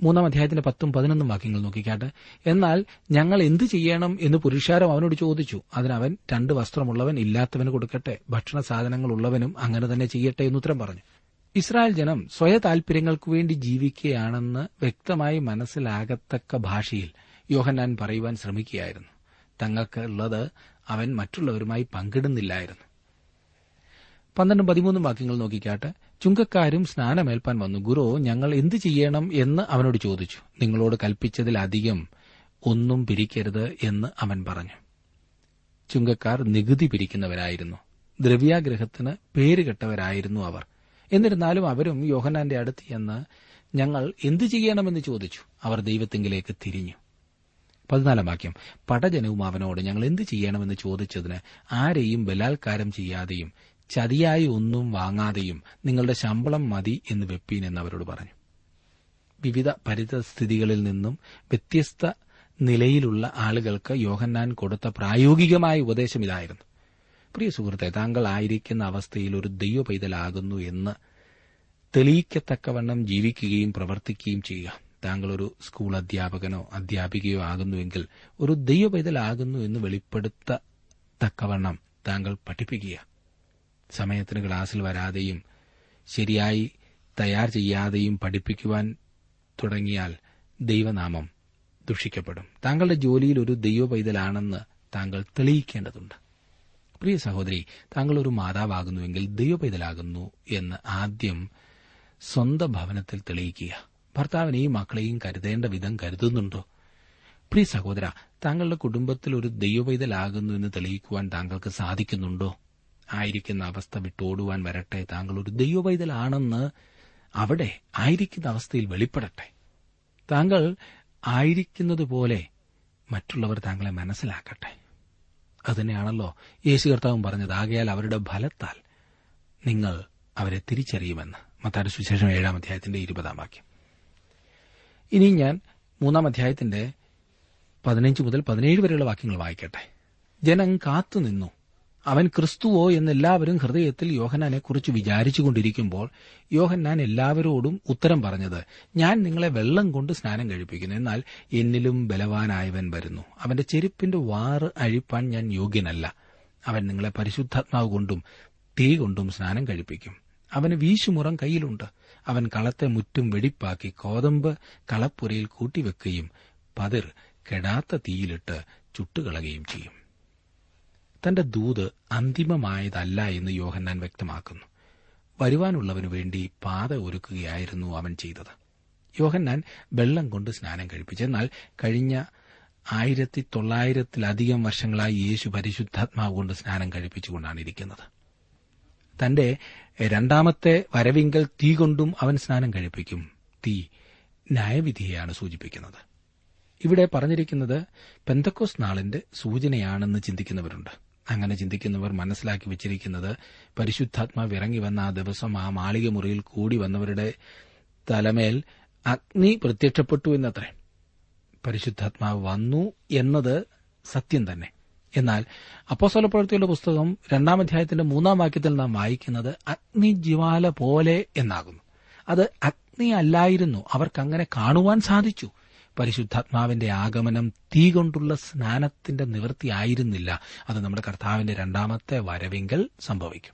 മൂന്നാം അധ്യായത്തിന്റെ പത്തും പതിനൊന്നും വാക്യങ്ങൾ നോക്കിക്കാട്ട്. എന്നാൽ ഞങ്ങൾ എന്തു ചെയ്യണം എന്ന് പുരുഷാരം അവനോട് ചോദിച്ചു. അതിനവൻ രണ്ട് വസ്ത്രമുള്ളവൻ ഇല്ലാത്തവന് കൊടുക്കട്ടെ ഭക്ഷണ സാധനങ്ങൾ ഉള്ളവനും അങ്ങനെ തന്നെ ചെയ്യട്ടെ എന്ന് ഉത്തരം പറഞ്ഞു. ഇസ്രായേൽ ജനം സ്വയ താൽപര്യങ്ങൾക്കു വേണ്ടി ജീവിക്കുകയാണെന്ന് വ്യക്തമായി മനസ്സിലാകത്തക്ക ഭാഷയിൽ യോഹന്നാൻ പറയുവാൻ ശ്രമിക്കുകയായിരുന്നു. തങ്ങൾക്ക് ഉള്ളത് അവൻ മറ്റുള്ളവരുമായി പങ്കിടുന്നില്ലായിരുന്നു. പന്ത്രണ്ടും പതിമൂന്നും വാക്യങ്ങൾ നോക്കിക്കാട്ട്. ചുങ്കക്കാരും സ്നാനമേൽപ്പാൻ വന്നു. ഗുരു ഞങ്ങൾ എന്തു ചെയ്യണം എന്ന് അവനോട് ചോദിച്ചു. നിങ്ങളോട് കൽപ്പിച്ചതിലധികം ഒന്നും പിരിക്കരുത് എന്ന് അവൻ പറഞ്ഞു. ചുങ്കക്കാർ നികുതി പിരിക്കുന്നവരായിരുന്നു. ദ്രവ്യാഗ്രഹത്തിന് പേരുകെട്ടവരായിരുന്നു അവർ. എന്നിരുന്നാലും അവരും യോഹനാന്റെ അടുത്ത് എന്ന് ഞങ്ങൾ എന്തു ചെയ്യണമെന്ന് ചോദിച്ചു. അവർ ദൈവത്തിങ്കിലേക്ക് തിരിഞ്ഞു. പതിനാലാം വാക്യം. പടജനവും അവനോട് ഞങ്ങൾ എന്ത് ചെയ്യണമെന്ന് ചോദിച്ചതിന് ആരെയും ബലാത്കാരം ചെയ്യാതെയും ചതിയായി ഒന്നും വാങ്ങാതെയും നിങ്ങളുടെ ശമ്പളം മതി എന്ന് വെപ്പീൻ എന്ന് അവരോട് പറഞ്ഞു. വിവിധ പരിതസ്ഥിതികളിൽ നിന്നും വ്യത്യസ്ത നിലയിലുള്ള ആളുകൾക്ക് യോഹന്നാൻ കൊടുത്ത പ്രായോഗികമായ ഉപദേശം ഇതായിരുന്നു. പ്രിയ സുഹൃത്തെ താങ്കൾ ആയിരിക്കുന്ന അവസ്ഥയിൽ ഒരു ദൈവ പൈതലാകുന്നു എന്ന് തെളിയിക്കത്തക്കവണ്ണം ജീവിക്കുകയും പ്രവർത്തിക്കുകയും ചെയ്യുക. താങ്കൾ ഒരു സ്കൂൾ അധ്യാപകനോ അധ്യാപികയോ ആകുന്നുവെങ്കിൽ ഒരു ദൈവ പൈതലാകുന്നു എന്ന് വെളിപ്പെടുത്തത്തക്കവണ്ണം താങ്കൾ പഠിപ്പിക്കുക. സമയത്തിന് ക്ലാസ്സിൽ വരാതെയും ശരിയായി തയ്യാർ ചെയ്യാതെയും പഠിപ്പിക്കുവാൻ തുടങ്ങിയാൽ ദൈവനാമം ദുഷിക്കപ്പെടും. താങ്കളുടെ ജോലിയിൽ ഒരു ദൈവ പൈതലാണെന്ന് താങ്കൾ തെളിയിക്കേണ്ടതുണ്ട്. പ്രിയ സഹോദരി താങ്കൾ ഒരു മാതാവാകുന്നുവെങ്കിൽ ദൈവ പൈതലാകുന്നു എന്ന് ആദ്യം സ്വന്തം ഭവനത്തിൽ തെളിയിക്കുക. ഭർത്താവിനെയും മക്കളെയും കരുതേണ്ട വിധം കരുതുന്നുണ്ടോ? പ്രിയ സഹോദര താങ്കളുടെ കുടുംബത്തിൽ ഒരു ദൈവപൈതലാകുന്നു എന്ന് തെളിയിക്കുവാൻ താങ്കൾക്ക് സാധിക്കുന്നുണ്ടോ? ആയിരിക്കുന്ന അവസ്ഥ വിട്ടോടുവാൻ വരട്ടെ. താങ്കൾ ഒരു ദൈവവൈതലാണെന്ന് അവിടെ ആയിരിക്കുന്ന അവസ്ഥയിൽ വെളിപ്പെടട്ടെ. താങ്കൾ ആയിരിക്കുന്നത് പോലെ മറ്റുള്ളവർ താങ്കളെ മനസ്സിലാക്കട്ടെ. അതുതന്നെയാണല്ലോ യേശു കർത്താവും പറഞ്ഞത്. ആകയാൽ അവരുടെ ഫലത്താൽ നിങ്ങൾ അവരെ തിരിച്ചറിയുമെന്ന്. മത്താരുടെ സുശേഷം ഏഴാം അധ്യായത്തിന്റെ ഇരുപതാം വാക്യം. ഇനി ഞാൻ മൂന്നാം അധ്യായത്തിന്റെ പതിനഞ്ച് മുതൽ പതിനേഴ് വരെയുള്ള വാക്യങ്ങൾ വായിക്കട്ടെ. ജനം കാത്തുനിന്നു. അവൻ ക്രിസ്തുവോ എന്ന് എല്ലാവരും ഹൃദയത്തിൽ യോഹന്നാനെ കുറിച്ച് വിചാരിച്ചുകൊണ്ടിരിക്കുമ്പോൾ യോഹന്നാൻ എല്ലാവരോടും ഉത്തരം പറഞ്ഞത് ഞാൻ നിങ്ങളെ വെള്ളം കൊണ്ട് സ്നാനം കഴിപ്പിക്കുന്നു. എന്നാൽ എന്നിലും ബലവാനായവൻ വരുന്നു. അവന്റെ ചെരുപ്പിന്റെ വാറ് അഴിപ്പാൻ ഞാൻ യോഗ്യനല്ല. അവൻ നിങ്ങളെ പരിശുദ്ധാത്മാവ് കൊണ്ടും തീ കൊണ്ടും സ്നാനം കഴിപ്പിക്കും. അവന് വീശുമുറം കയ്യിലുണ്ട്. അവൻ കളത്തെ മുറ്റും വെടിപ്പാക്കി കോതമ്പ് കളപ്പുരയിൽ കൂട്ടിവെക്കുകയും പതിർ കെടാത്ത തീയിലിട്ട് ചുട്ടുകളയുകയും ചെയ്യും. തന്റെ ദൂത് അന്തിമമായതല്ല എന്ന് യോഹന്നാൻ വ്യക്തമാക്കുന്നു. വരുവാനുള്ളവനു വേണ്ടി പാത ഒരുക്കുകയായിരുന്നു അവൻ ചെയ്തത്. യോഹന്നാൻ വെള്ളം കൊണ്ട് സ്നാനം കഴിപ്പിച്ചു. എന്നാൽ കഴിഞ്ഞ ആയിരത്തി തൊള്ളായിരത്തിലധികം വർഷങ്ങളായി യേശു പരിശുദ്ധാത്മാവ് കൊണ്ട് സ്നാനം കഴിപ്പിച്ചുകൊണ്ടാണ് ഇരിക്കുന്നത്. തന്റെ രണ്ടാമത്തെ വരവിങ്കൽ തീ കൊണ്ടും അവൻ സ്നാനം കഴിപ്പിക്കും. തീ ന്യായവിധിയെയാണ് സൂചിപ്പിക്കുന്നത്. ഇവിടെ പറഞ്ഞിരിക്കുന്നത് പെന്തക്കോസ് നാളിന്റെ സൂചനയാണെന്ന് ചിന്തിക്കുന്നവരുണ്ട്. അങ്ങനെ ചിന്തിക്കുന്നവർ മനസ്സിലാക്കി വെച്ചിരിക്കുന്നത് പരിശുദ്ധാത്മാവ് ഇറങ്ങി വന്ന ആ ദിവസം ആ മാളിക മുറിയിൽ കൂടി വന്നവരുടെ തലമേൽ അഗ്നി പ്രത്യക്ഷപ്പെട്ടു എന്നത്രേ. പരിശുദ്ധാത്മാവ് വന്നു എന്നത് സത്യം തന്നെ. എന്നാൽ പ്രവൃത്തിയുടെ പുസ്തകം രണ്ടാം അധ്യായത്തിന്റെ മൂന്നാം വാക്യത്തിൽ നാം വായിക്കുന്നത് അഗ്നിജ്വാല പോലെ എന്നാകുന്നു. അത് അഗ്നി അല്ലായിരുന്നു. അവർക്കങ്ങനെ കാണുവാൻ സാധിച്ചു. പരിശുദ്ധാത്മാവിന്റെ ആഗമനം തീ കൊണ്ടുള്ള സ്നാനത്തിന്റെ നിവൃത്തിയായിരുന്നില്ല അത് നമ്മുടെ കർത്താവിന്റെ രണ്ടാമത്തെ വരവിങ്കൽ സംഭവിക്കും.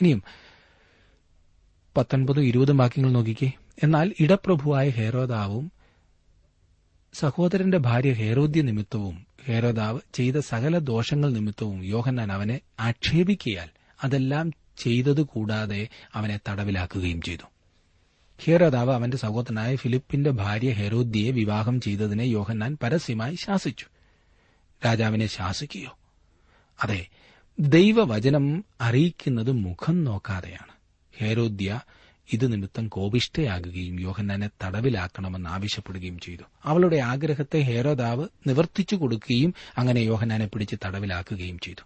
ഇനിയും പത്തൊൻപതും ഇരുപതും വാക്യങ്ങൾ നോക്കിക്കേ. എന്നാൽ ഇടപ്രഭുവായ ഹേരോദാവും സഹോദരന്റെ ഭാര്യ ഹേരോദ്യ നിമിത്തവും ഹേരോദാവ് ചെയ്ത സകല ദോഷങ്ങൾ നിമിത്തവും യോഹന്നാൻ അവനെ ആക്ഷേപിക്കയാൽ അതെല്ലാം ചെയ്തതുകൂടാതെ അവനെ തടവിലാക്കുകയും ചെയ്തു. ഹേരോദാവ് അവന്റെ സഹോദരനായ ഫിലിപ്പിന്റെ ഭാര്യ ഹെരോദ്യയെ വിവാഹം ചെയ്തതിനെ യോഹന്നാൻ പരസ്യമായി ശാസിച്ചു. രാജാവിനെ ശാസിക്കുകയോ? അതെ ദൈവവചനം അറിയിക്കുന്നത് മുഖം നോക്കാതെയാണ്. ഹേരോദ്യ ഇത് നിമിത്തം കോപിഷ്ഠയാകുകയും യോഹന്നാനെ തടവിലാക്കണമെന്ന് ആവശ്യപ്പെടുകയും ചെയ്തു. അവളുടെ ആഗ്രഹത്തെ ഹേരോദാവ് നിവർത്തിച്ചു കൊടുക്കുകയും അങ്ങനെ യോഹന്നാനെ പിടിച്ച് തടവിലാക്കുകയും ചെയ്തു.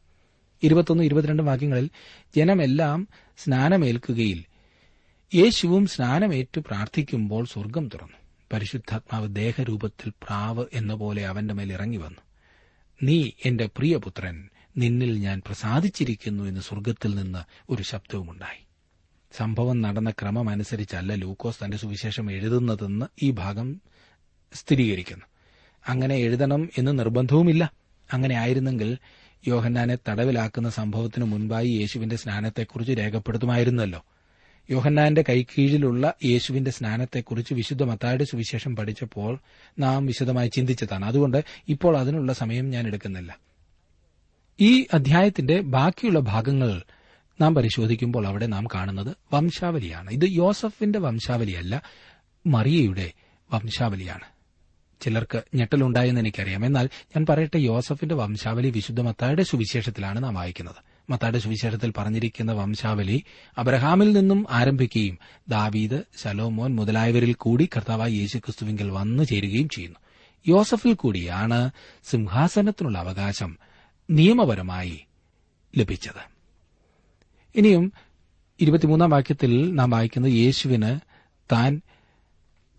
ഇരുപത്തൊന്ന് ഇരുപത്തിരണ്ട് വാക്യങ്ങളിൽ ജനമെല്ലാം സ്നാനമേൽക്കുകയിൽ യേശുവും സ്നാനമേറ്റു പ്രാർത്ഥിക്കുമ്പോൾ സ്വർഗം തുറന്നു. പരിശുദ്ധാത്മാവ് ദേഹരൂപത്തിൽ പ്രാവ് എന്ന പോലെ അവന്റെ മേൽ ഇറങ്ങി വന്നു. നീ എന്റെ പ്രിയപുത്രൻ നിന്നിൽ ഞാൻ പ്രസാദിച്ചിരിക്കുന്നു എന്ന് സ്വർഗത്തിൽ നിന്ന് ഒരു ശബ്ദവുമുണ്ടായി. സംഭവം നടന്ന ക്രമം അനുസരിച്ചല്ല ലൂക്കോസ് തന്റെ സുവിശേഷം എഴുതുന്നതെന്ന് ഈ ഭാഗം സ്ഥിരീകരിക്കുന്നു. അങ്ങനെ എഴുതണം എന്ന് നിർബന്ധവുമില്ല. അങ്ങനെ ആയിരുന്നെങ്കിൽ യോഹന്നാനെ തടവിലാക്കുന്ന സംഭവത്തിനു മുൻപായി യേശുവിന്റെ സ്നാനത്തെക്കുറിച്ച് രേഖപ്പെടുത്തുമായിരുന്നല്ലോ. യോഹന്നാന്റെ കൈക്കീഴിലുള്ള യേശുവിന്റെ സ്നാനത്തെക്കുറിച്ച് വിശുദ്ധ മത്തായുടെ സുവിശേഷം പഠിച്ചപ്പോൾ നാം വിശദമായി ചിന്തിച്ചതാണ്. അതുകൊണ്ട് ഇപ്പോൾ അതിനുള്ള സമയം ഞാൻ എടുക്കുന്നില്ല. ഈ അധ്യായത്തിന്റെ ബാക്കിയുള്ള ഭാഗങ്ങൾ നാം പരിശോധിക്കുമ്പോൾ അവിടെ നാം കാണുന്നത് വംശാവലിയാണ്. ഇത് യോസഫിന്റെ വംശാവലിയല്ല മറിയയുടെ വംശാവലിയാണ്. ചിലർക്ക് ഞെട്ടലുണ്ടായെന്ന് എനിക്കറിയാം. എന്നാൽ ഞാൻ പറയട്ടെ യോസഫിന്റെ വംശാവലി വിശുദ്ധ മത്തായുടെ സുവിശേഷത്തിലാണ് നാം വായിക്കുന്നത്. മത്തായുടെ സുവിശേഷത്തിൽ പറഞ്ഞിരിക്കുന്ന വംശാവലി അബ്രഹാമിൽ നിന്നും ആരംഭിക്കുകയും ദാവീദ് ശലോമോൻ മുതലായവരിൽ കൂടി കർത്താവായി യേശുക്രിസ്തുവിങ്കിൽ വന്നു ചേരുകയും ചെയ്യുന്നു. യോസഫിൽ കൂടിയാണ് സിംഹാസനത്തിനുള്ള അവകാശം നിയമപരമായി ലഭിച്ചത്. ഇനിയും ഇരുപത്തിമൂന്നാം വാക്യത്തിൽ നാം വായിക്കുന്നത് യേശുവിന് താൻ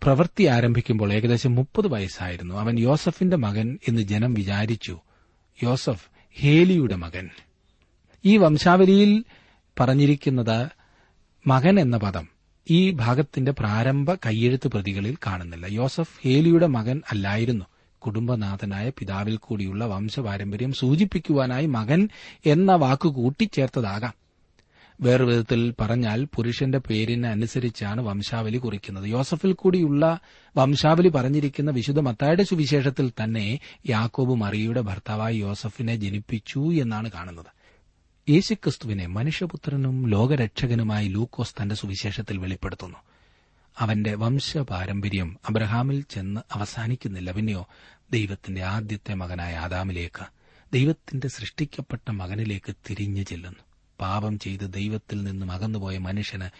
പ്രവൃത്തി ആരംഭിക്കുമ്പോൾ ഏകദേശം മുപ്പത് വയസ്സായിരുന്നു. അവൻ യോസഫിന്റെ മകൻ എന്ന് ജനം വിചാരിച്ചു. യോസഫ് ഹേലിയുടെ മകൻ. ഈ വംശാവലിയിൽ പറഞ്ഞിരിക്കുന്നത് മകൻ എന്ന പദം. ഈ ഭാഗത്തിന്റെ പ്രാരംഭ കയ്യെഴുത്ത് പ്രതികളിൽ കാണുന്നില്ല. യോസഫ് ഹേലിയുടെ മകൻ അല്ലായിരുന്നു. കുടുംബനാഥനായ പിതാവിൽ കൂടിയുള്ള വംശപാരമ്പര്യം സൂചിപ്പിക്കുവാനായി മകൻ എന്ന വാക്ക് കൂട്ടിച്ചേർത്തതാകാം. വേറൊരു വിധത്തിൽ പറഞ്ഞാൽ പുരുഷന്റെ പേരിന് അനുസരിച്ചാണ് വംശാവലി കുറിക്കുന്നത്. യോസഫിൽ കൂടിയുള്ള വംശാവലി പറഞ്ഞിരിക്കുന്ന വിശുദ്ധ മത്തായുടെ സുവിശേഷത്തിൽ തന്നെ യാക്കോബ് മറിയയുടെ ഭർത്താവായി യോസഫിനെ ജനിപ്പിച്ചു എന്നാണ് കാണുന്നത്. യേശുക്രിസ്തുവിനെ മനുഷ്യപുത്രനും ലോകരക്ഷകനുമായി ലൂക്കോസ് തന്റെ സുവിശേഷത്തിൽ വെളിപ്പെടുത്തുന്നു. അവന്റെ വംശപാരമ്പര്യം അബ്രഹാമിൽ ചെന്ന് അവസാനിക്കുന്നില്ല. പിന്നെയോ ദൈവത്തിന്റെ ആദ്യത്തെ മകനായ ആദാമിലേക്ക് ദൈവത്തിന്റെ സൃഷ്ടിക്കപ്പെട്ട മകനിലേക്ക് തിരിഞ്ഞു ചെല്ലുന്നു. പാപം ചെയ്ത് ദൈവത്തിൽ നിന്നും അകന്നുപോയ മനുഷ്യന്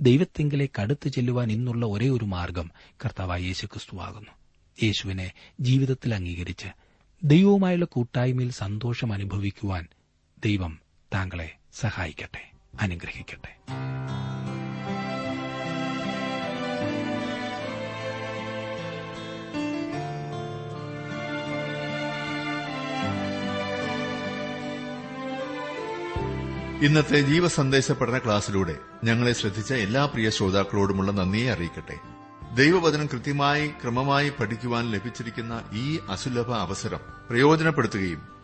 ദൈവത്തെങ്കിലേക്ക് അടുത്തു ചെല്ലുവാൻ ഇന്നുള്ള ഒരേ ഒരു മാർഗം കർത്താവായ യേശുക്രിസ്തുവാകുന്നു യേശുവിനെ ജീവിതത്തിൽ അംഗീകരിച്ച് ദൈവവുമായുള്ള കൂട്ടായ്മയിൽ സന്തോഷം അനുഭവിക്കുവാൻ ദൈവം താങ്കളെ സഹായിക്കട്ടെ അനുഗ്രഹിക്കട്ടെ. ഇന്നത്തെ ജീവസന്ദേശ പഠന ക്ലാസ്സിലൂടെ ഞങ്ങളെ ശ്രദ്ധിച്ച എല്ലാ പ്രിയ ശ്രോതാക്കളോടുമുള്ള നന്ദിയെ അറിയിക്കട്ടെ. ദൈവവചനം കൃത്യമായി ക്രമമായി പഠിക്കുവാൻ ലഭിച്ചിരിക്കുന്ന ഈ അസുലഭ അവസരം പ്രയോജനപ്പെടുത്തുകയും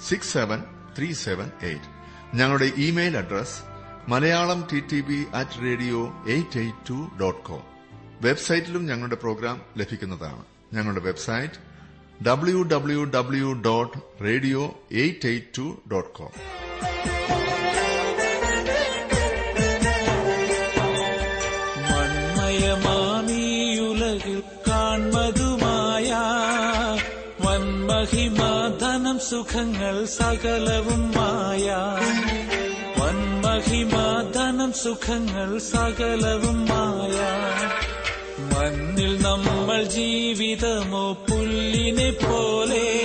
six seven three seven eight ഞങ്ങളുടെ email address Malayalam T T B at radio eight eight two dot com വെബ്സൈറ്റിലും ഞങ്ങളുടെ പ്രോഗ്രാം ലഭിക്കുന്നതാണ്. ഞങ്ങളുടെ website W W W dot radio eight eight two dot com സുഖങ്ങൾ സകലവും മായ. വന്മഹിമാധനം സുഖങ്ങൾ സകലവും മായ. മണ്ണിൽ നമ്മൾ ജീവിതമോ പുല്ലിനെ പോലെ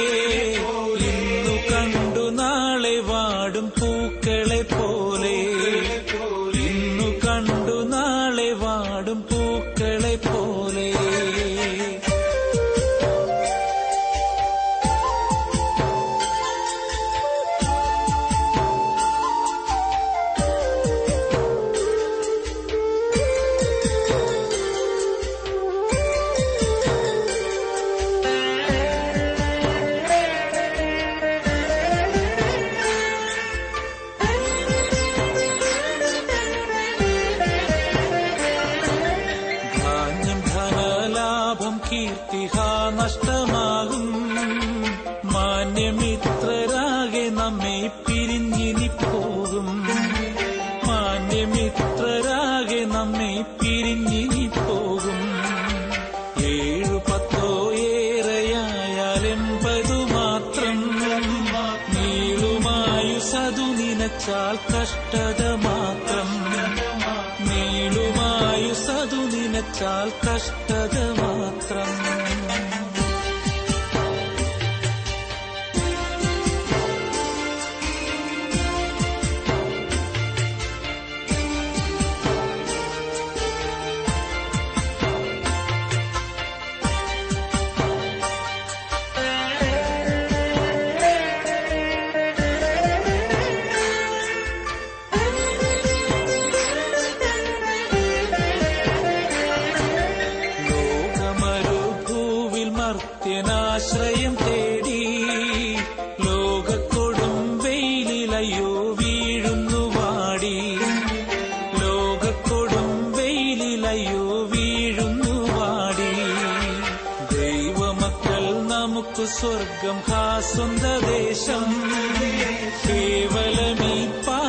നിനച്ചാൽ കഷ്ടത മാത്രം നീളുമായു സതു നിനച്ചാൽ കഷ്ടത മാത്രം നമുക്ക് സ്വർഗം ഹാ സ്വന്ത ദേശം കേവലമീ പാരിടമോ